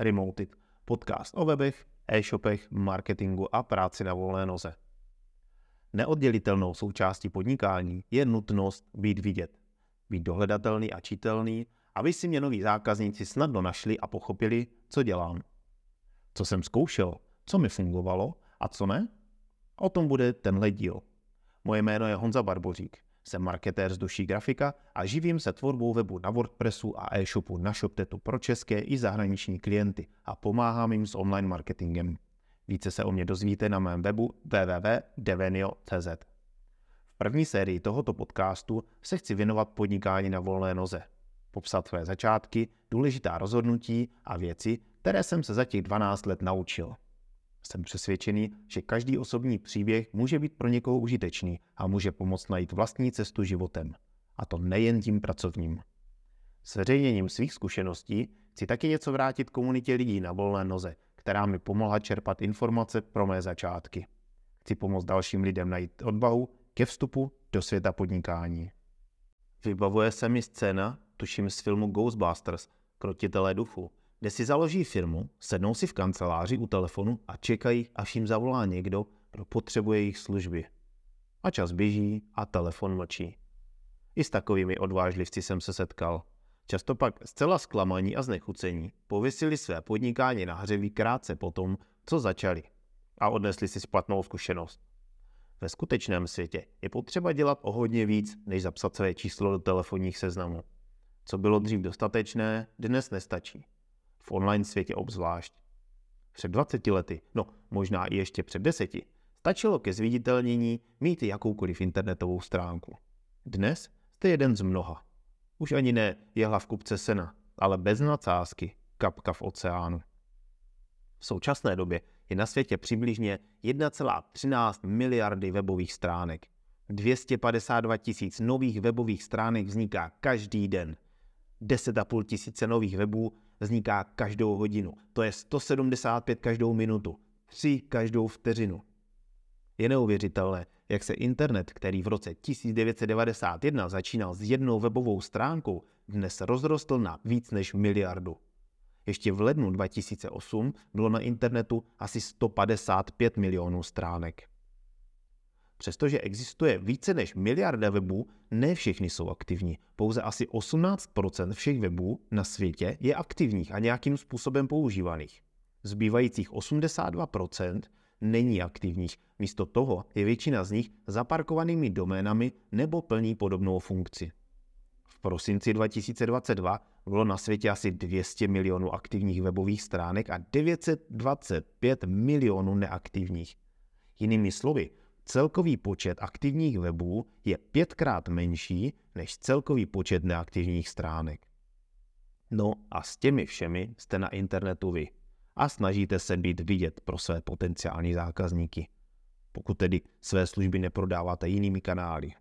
Remoted, podcast o webech, e-shopech, marketingu a práci na volné noze. Neoddělitelnou součástí podnikání je nutnost být vidět, být dohledatelný a čitelný, aby si mě noví zákazníci snadno našli a pochopili, co dělám. Co jsem zkoušel, co mi fungovalo a co ne? O tom bude tenhle díl. Moje jméno je Honza Barbořík. Jsem marketér z duší grafika a živím se tvorbou webu na WordPressu a e-shopu na ShopTetu pro české i zahraniční klienty a pomáhám jim s online marketingem. Více se o mě dozvíte na mém webu www.devenio.cz. V první sérii tohoto podcastu se chci věnovat podnikání na volné noze. Popsat své začátky, důležitá rozhodnutí a věci, které jsem se za těch 12 let naučil. Jsem přesvědčený, že každý osobní příběh může být pro někoho užitečný a může pomoct najít vlastní cestu životem. A to nejen tím pracovním. S veřejněním svých zkušeností chci taky něco vrátit komunitě lidí na volné noze, která mi pomohla čerpat informace pro mé začátky. Chci pomoct dalším lidem najít odvahu ke vstupu do světa podnikání. Vybavuje se mi scéna, tuším z filmu Ghostbusters, Krotitelé duchu, kde si založí firmu, sednou si v kanceláři u telefonu a čekají, až jim zavolá někdo, kdo potřebuje jejich služby. A čas běží a telefon mlčí. I s takovými odvážlivci jsem se setkal. Často pak zcela zklamaní a znechucení pověsili své podnikání na hřeví krátce potom, co začali a odnesli si špatnou zkušenost. Ve skutečném světě je potřeba dělat o hodně víc, než zapsat své číslo do telefonních seznamů. Co bylo dřív dostatečné, dnes nestačí v online světě obzvlášť. Před 20 lety, no možná i ještě před deseti, stačilo ke zviditelnění mít jakoukoliv internetovou stránku. Dnes jste jeden z mnoha. Už ani ne jehla v kupce sena, ale bez nadsázky, kapka v oceánu. V současné době je na světě přibližně 1,13 miliardy webových stránek. 252 tisíc nových webových stránek vzniká každý den. 10,5 tisíce nových webů vzniká každou hodinu. To je 175 každou minutu, 3 každou vteřinu. Je neuvěřitelné, jak se internet, který v roce 1991 začínal s jednou webovou stránkou, dnes rozrostl na víc než miliardu. Ještě v lednu 2008 bylo na internetu asi 155 milionů stránek. Přestože existuje více než miliarda webů, ne všechny jsou aktivní. Pouze asi 18% všech webů na světě je aktivních a nějakým způsobem používaných. Zbývajících 82% není aktivních, místo toho je většina z nich zaparkovanými doménami nebo plní podobnou funkci. V prosinci 2022 bylo na světě asi 200 milionů aktivních webových stránek a 925 milionů neaktivních. Jinými slovy, celkový počet aktivních webů je pětkrát menší než celkový počet neaktivních stránek. No a s těmi všemi jste na internetu vy a snažíte se být vidět pro své potenciální zákazníky, pokud tedy své služby neprodáváte jinými kanály.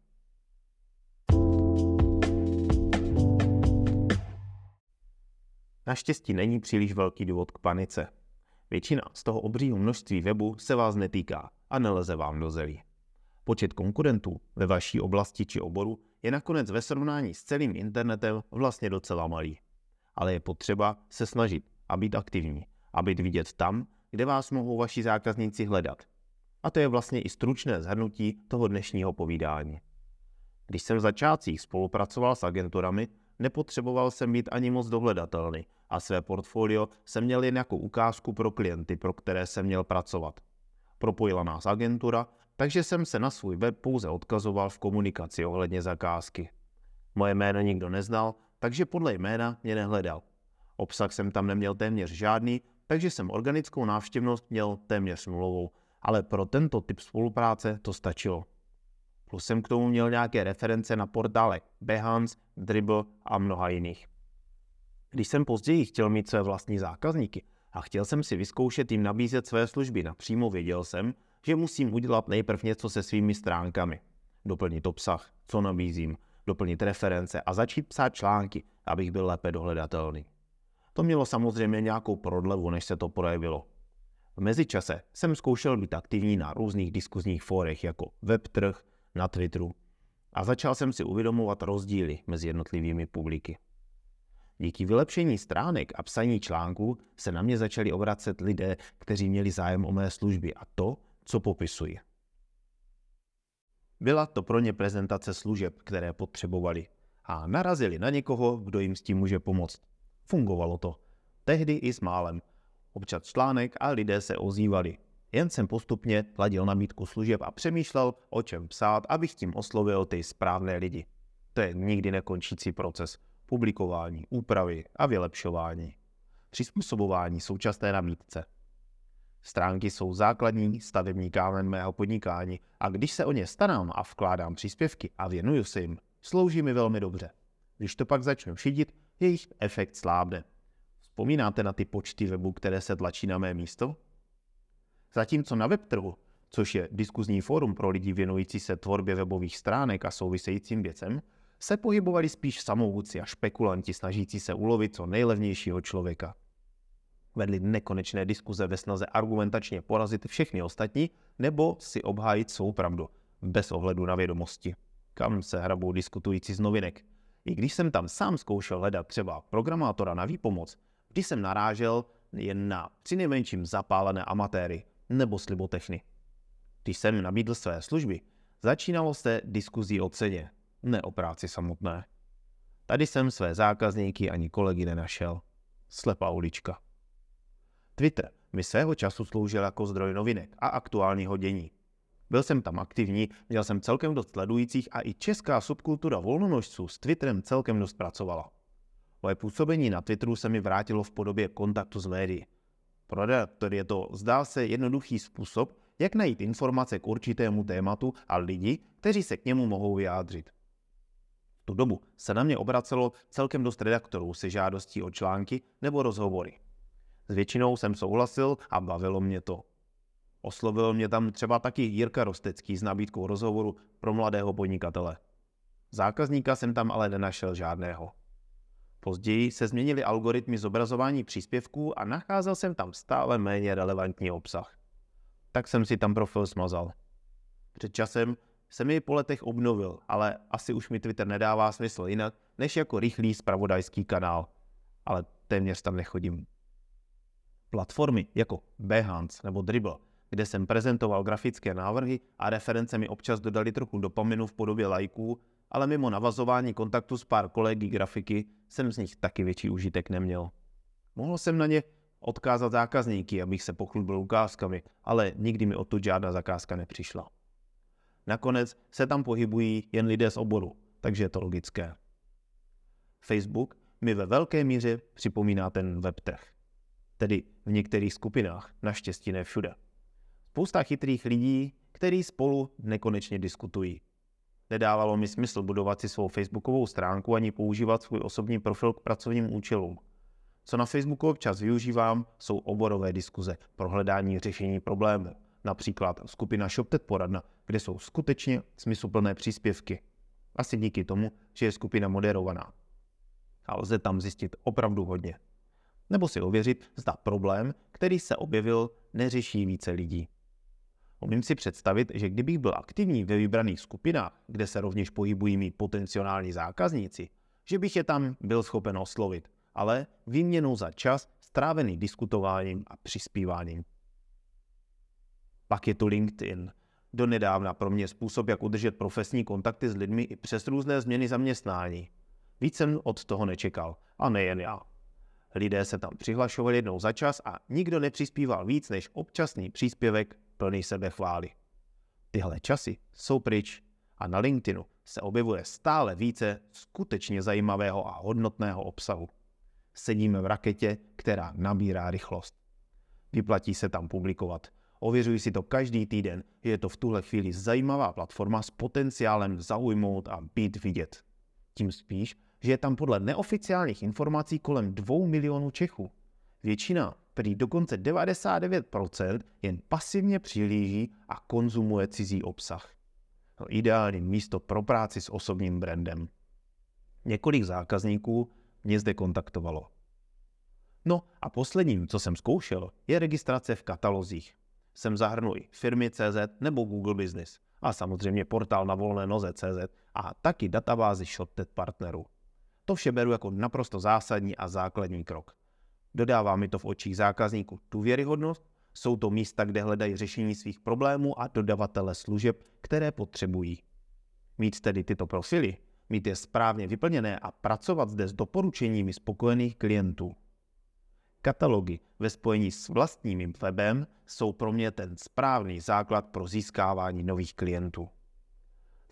Naštěstí není příliš velký důvod k panice. Většina z toho obřího množství webu se vás netýká a neleze vám do zelí. Počet konkurentů ve vaší oblasti či oboru je nakonec ve srovnání s celým internetem vlastně docela malý. Ale je potřeba se snažit a být aktivní a být vidět tam, kde vás mohou vaši zákazníci hledat. A to je vlastně i stručné zhrnutí toho dnešního povídání. Když jsem v začátcích spolupracoval s agenturami, nepotřeboval jsem být ani moc dohledatelný a své portfolio jsem měl jen jako ukázku pro klienty, pro které jsem měl pracovat. Propojila nás agentura, takže jsem se na svůj web pouze odkazoval v komunikaci ohledně zakázky. Moje jméno nikdo neznal, takže podle jména mě nehledal. Obsah jsem tam neměl téměř žádný, takže jsem organickou návštěvnost měl téměř nulovou, ale pro tento typ spolupráce to stačilo. Plus jsem k tomu měl nějaké reference na portále Behance, Dribble a mnoha jiných. Když jsem později chtěl mít své vlastní zákazníky a chtěl jsem si vyzkoušet jim nabízet své služby napřímo, věděl jsem, že musím udělat nejprv něco se svými stránkami. Doplnit obsah, co nabízím, doplnit reference a začít psát články, abych byl lépe dohledatelný. To mělo samozřejmě nějakou prodlevu, než se to projevilo. V mezičase jsem zkoušel být aktivní na různých diskuzních fórech jako WebTrh, na Twitteru a začal jsem si uvědomovat rozdíly mezi jednotlivými publiky. Díky vylepšení stránek a psaní článků se na mě začali obracet lidé, kteří měli zájem o mé služby a to, co popisuji. Byla to pro ně prezentace služeb, které potřebovali a narazili na někoho, kdo jim s tím může pomoct. Fungovalo to. Tehdy i s málem. Občas článek a lidé se ozývali. Jen jsem postupně ladil nabídku služeb a přemýšlel, o čem psát, abych tím oslovil ty správné lidi. To je nikdy nekončící proces. Publikování, úpravy a vylepšování. Přizpůsobování současné nabídce. Stránky jsou základní stavební kámen mého podnikání a když se o ně starám a vkládám příspěvky a věnuju se jim, slouží mi velmi dobře. Když to pak začnu šidit, jejich efekt slábne. Vzpomínáte na ty počty webu, které se tlačí na mé místo? Zatímco na webtrhu, což je diskuzní fórum pro lidi věnující se tvorbě webových stránek a souvisejícím věcem, se pohybovali spíš samouci a špekulanti snažící se ulovit co nejlevnějšího člověka. Vedli nekonečné diskuze ve snaze argumentačně porazit všechny ostatní nebo si obhájit svou pravdu, bez ohledu na vědomosti. Kam se hrabou diskutující z novinek? I když jsem tam sám zkoušel hledat třeba programátora na výpomoc, když jsem narážel jen na přinejmenším zapálené amatéry nebo slibotechny. Když jsem nabídl své služby, začínalo se diskuzí o ceně, ne o práci samotné. Tady jsem své zákazníky ani kolegy nenašel. Slepá ulička. Twitter mi svého času sloužil jako zdroj novinek a aktuálního dění. Byl jsem tam aktivní, měl jsem celkem dost sledujících a i česká subkultura volnonožců s Twitterem celkem dost pracovala. Moje působení na Twitteru se mi vrátilo v podobě kontaktu s médií. Pro redaktor je to, zdá se, jednoduchý způsob, jak najít informace k určitému tématu a lidi, kteří se k němu mohou vyjádřit. Tu dobu se na mě obracelo celkem dost redaktorů se žádostí o články nebo rozhovory. S většinou jsem souhlasil a bavilo mě to. Oslovil mě tam třeba taky Jirka Rostecký s nabídkou rozhovoru pro mladého podnikatele. Zákazníka jsem tam ale nenašel žádného. Později se změnily algoritmy zobrazování příspěvků a nacházel jsem tam stále méně relevantní obsah. Tak jsem si tam profil smazal. Před časem jsem ji po letech obnovil, ale asi už mi Twitter nedává smysl jinak, než jako rychlý spravodajský kanál. Ale téměř tam nechodím. Platformy jako Behance nebo Dribble, kde jsem prezentoval grafické návrhy a reference mi občas dodali trochu dopaminu v podobě lajků, ale mimo navazování kontaktu s pár kolegy grafiky jsem z nich taky větší užitek neměl. Mohl jsem na ně odkázat zákazníky, abych se pochlubil ukázkami, ale nikdy mi odtud žádná zakázka nepřišla. Nakonec se tam pohybují jen lidé z oboru, takže je to logické. Facebook mi ve velké míře připomíná ten webtech. Tedy v některých skupinách, naštěstí ne všude. Spousta chytrých lidí, kteří spolu nekonečně diskutují. Nedávalo mi smysl budovat si svou facebookovou stránku ani používat svůj osobní profil k pracovním účelům. Co na Facebooku občas využívám, jsou oborové diskuze pro hledání řešení problémů. Například skupina ShopTet poradna, kde jsou skutečně smysluplné příspěvky. Asi díky tomu, že je skupina moderovaná. A lze tam zjistit opravdu hodně. Nebo si ověřit, zda problém, který se objevil, neřeší více lidí. Umím si představit, že kdybych byl aktivní ve vybraných skupinách, kde se rovněž pohybují mý potenciální zákazníci, že bych je tam byl schopen oslovit, ale výměnou za čas strávený diskutováním a přispíváním. Pak je tu LinkedIn. Do nedávna pro mě způsob, jak udržet profesní kontakty s lidmi i přes různé změny zaměstnání. Víc jsem od toho nečekal. A nejen já. Lidé se tam přihlašovali jednou za čas a nikdo nepřispíval víc než občasný příspěvek plný sebechvály. Tyhle časy jsou pryč a na LinkedInu se objevuje stále více skutečně zajímavého a hodnotného obsahu. Sedíme v raketě, která nabírá rychlost. Vyplatí se tam publikovat. Ověřuji si to každý týden, je to v tuhle chvíli zajímavá platforma s potenciálem zaujmout a být vidět. Tím spíš, že je tam podle neoficiálních informací kolem 2 milionů Čechů. Většina který dokonce 99% jen pasivně přihlíží a konzumuje cizí obsah. No, ideální místo pro práci s osobním brandem. Několik zákazníků mě zde kontaktovalo. No a posledním, co jsem zkoušel, je registrace v katalozích. Sem firmy CZ nebo Google Business a samozřejmě portál na volné noze CZ a taky databázi ShopTet partnerů. To vše beru jako naprosto zásadní a základní krok. Dodává mi to v očích zákazníků důvěryhodnost, jsou to místa, kde hledají řešení svých problémů a dodavatele služeb, které potřebují. Mít tedy tyto profily, mít je správně vyplněné a pracovat zde s doporučeními spokojených klientů. Katalogy ve spojení s vlastním webem jsou pro mě ten správný základ pro získávání nových klientů.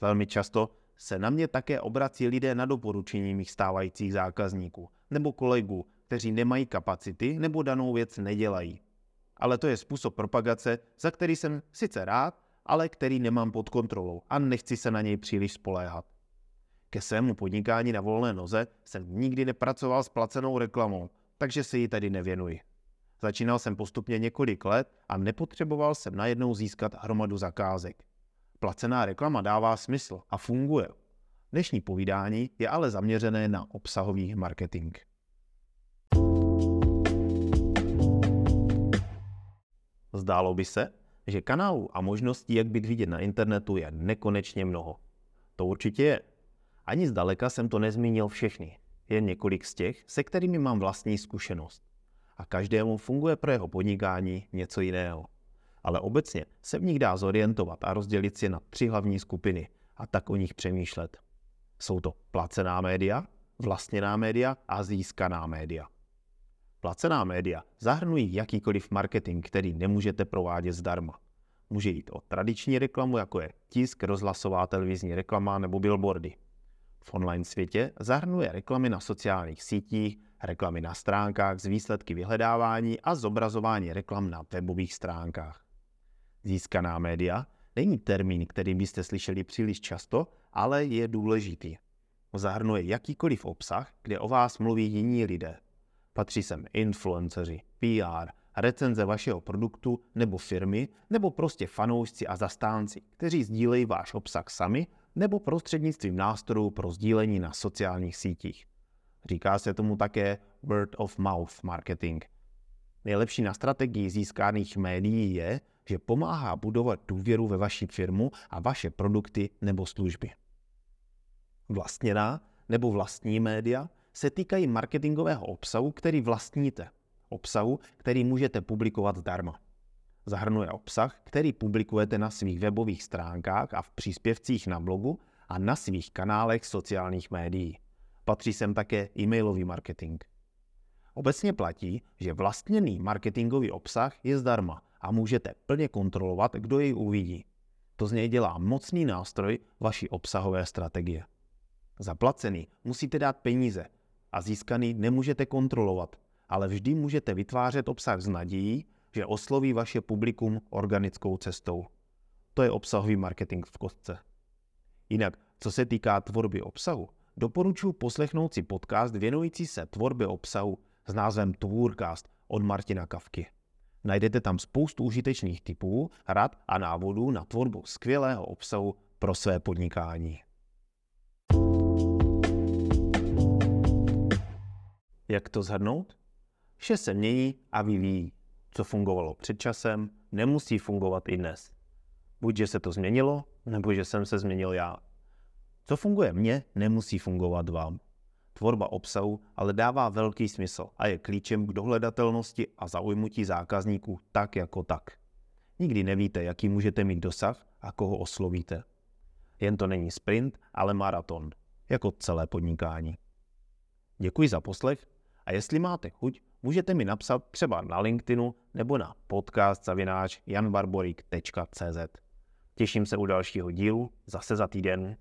Velmi často se na mě také obrací lidé na doporučení mých stávajících zákazníků nebo kolegů, kteří nemají kapacity nebo danou věc nedělají. Ale to je způsob propagace, za který jsem sice rád, ale který nemám pod kontrolou a nechci se na něj příliš spoléhat. Ke svému podnikání na volné noze jsem nikdy nepracoval s placenou reklamou, takže se ji tady nevěnuji. Začínal jsem postupně několik let a nepotřeboval jsem najednou získat hromadu zakázek. Placená reklama dává smysl a funguje. Dnešní povídání je ale zaměřené na obsahový marketing. Zdálo by se, že kanálů a možností, jak být vidět na internetu, je nekonečně mnoho. To určitě je. Ani zdaleka jsem to nezmínil všechny. Jen několik z těch, se kterými mám vlastní zkušenost. A každému funguje pro jeho podnikání něco jiného. Ale obecně se v nich dá zorientovat a rozdělit si na tři hlavní skupiny a tak o nich přemýšlet. Jsou to placená média, vlastněná média a získaná média. Placená média zahrnují jakýkoliv marketing, který nemůžete provádět zdarma. Může jít o tradiční reklamu, jako je tisk, rozhlasová televizní reklama nebo billboardy. V online světě zahrnuje reklamy na sociálních sítích, reklamy na stránkách z výsledky vyhledávání a zobrazování reklam na webových stránkách. Získaná média není termín, který byste slyšeli příliš často, ale je důležitý. Zahrnuje jakýkoliv obsah, kde o vás mluví jiní lidé. Patří sem influenceři, PR, recenze vašeho produktu nebo firmy, nebo prostě fanoušci a zastánci, kteří sdílejí váš obsah sami nebo prostřednictvím nástrojů pro sdílení na sociálních sítích. Říká se tomu také word of mouth marketing. Nejlepší na strategii získaných médií je, že pomáhá budovat důvěru ve vaši firmu a vaše produkty nebo služby. Vlastněná nebo vlastní média se týkají marketingového obsahu, který vlastníte. Obsahu, který můžete publikovat zdarma. Zahrnuje obsah, který publikujete na svých webových stránkách a v příspěvcích na blogu a na svých kanálech sociálních médií. Patří sem také e-mailový marketing. Obecně platí, že vlastněný marketingový obsah je zdarma a můžete plně kontrolovat, kdo jej uvidí. To z něj dělá mocný nástroj vaší obsahové strategie. Zaplacený musíte dát peníze a získaný nemůžete kontrolovat, ale vždy můžete vytvářet obsah s nadějí, že osloví vaše publikum organickou cestou. To je obsahový marketing v kostce. Jinak, co se týká tvorby obsahu, doporučuji poslechnout si podcast věnující se tvorbě obsahu s názvem Tvůrcast od Martina Kavky. Najdete tam spoustu užitečných typů, rad a návodů na tvorbu skvělého obsahu pro své podnikání. Jak to zhrnout? Vše se mění a vyvíjí. Co fungovalo před časem, nemusí fungovat i dnes. Buď, že se to změnilo, nebo že jsem se změnil já. Co funguje mně, nemusí fungovat vám. Tvorba obsahu ale dává velký smysl a je klíčem k dohledatelnosti a zaujmutí zákazníků tak jako tak. Nikdy nevíte, jaký můžete mít dosah a koho oslovíte. Jen to není sprint, ale maraton, jako celé podnikání. Děkuji za poslech a jestli máte chuť, můžete mi napsat třeba na LinkedInu nebo na podcast janbarborik.cz. Těším se u dalšího dílu zase za týden.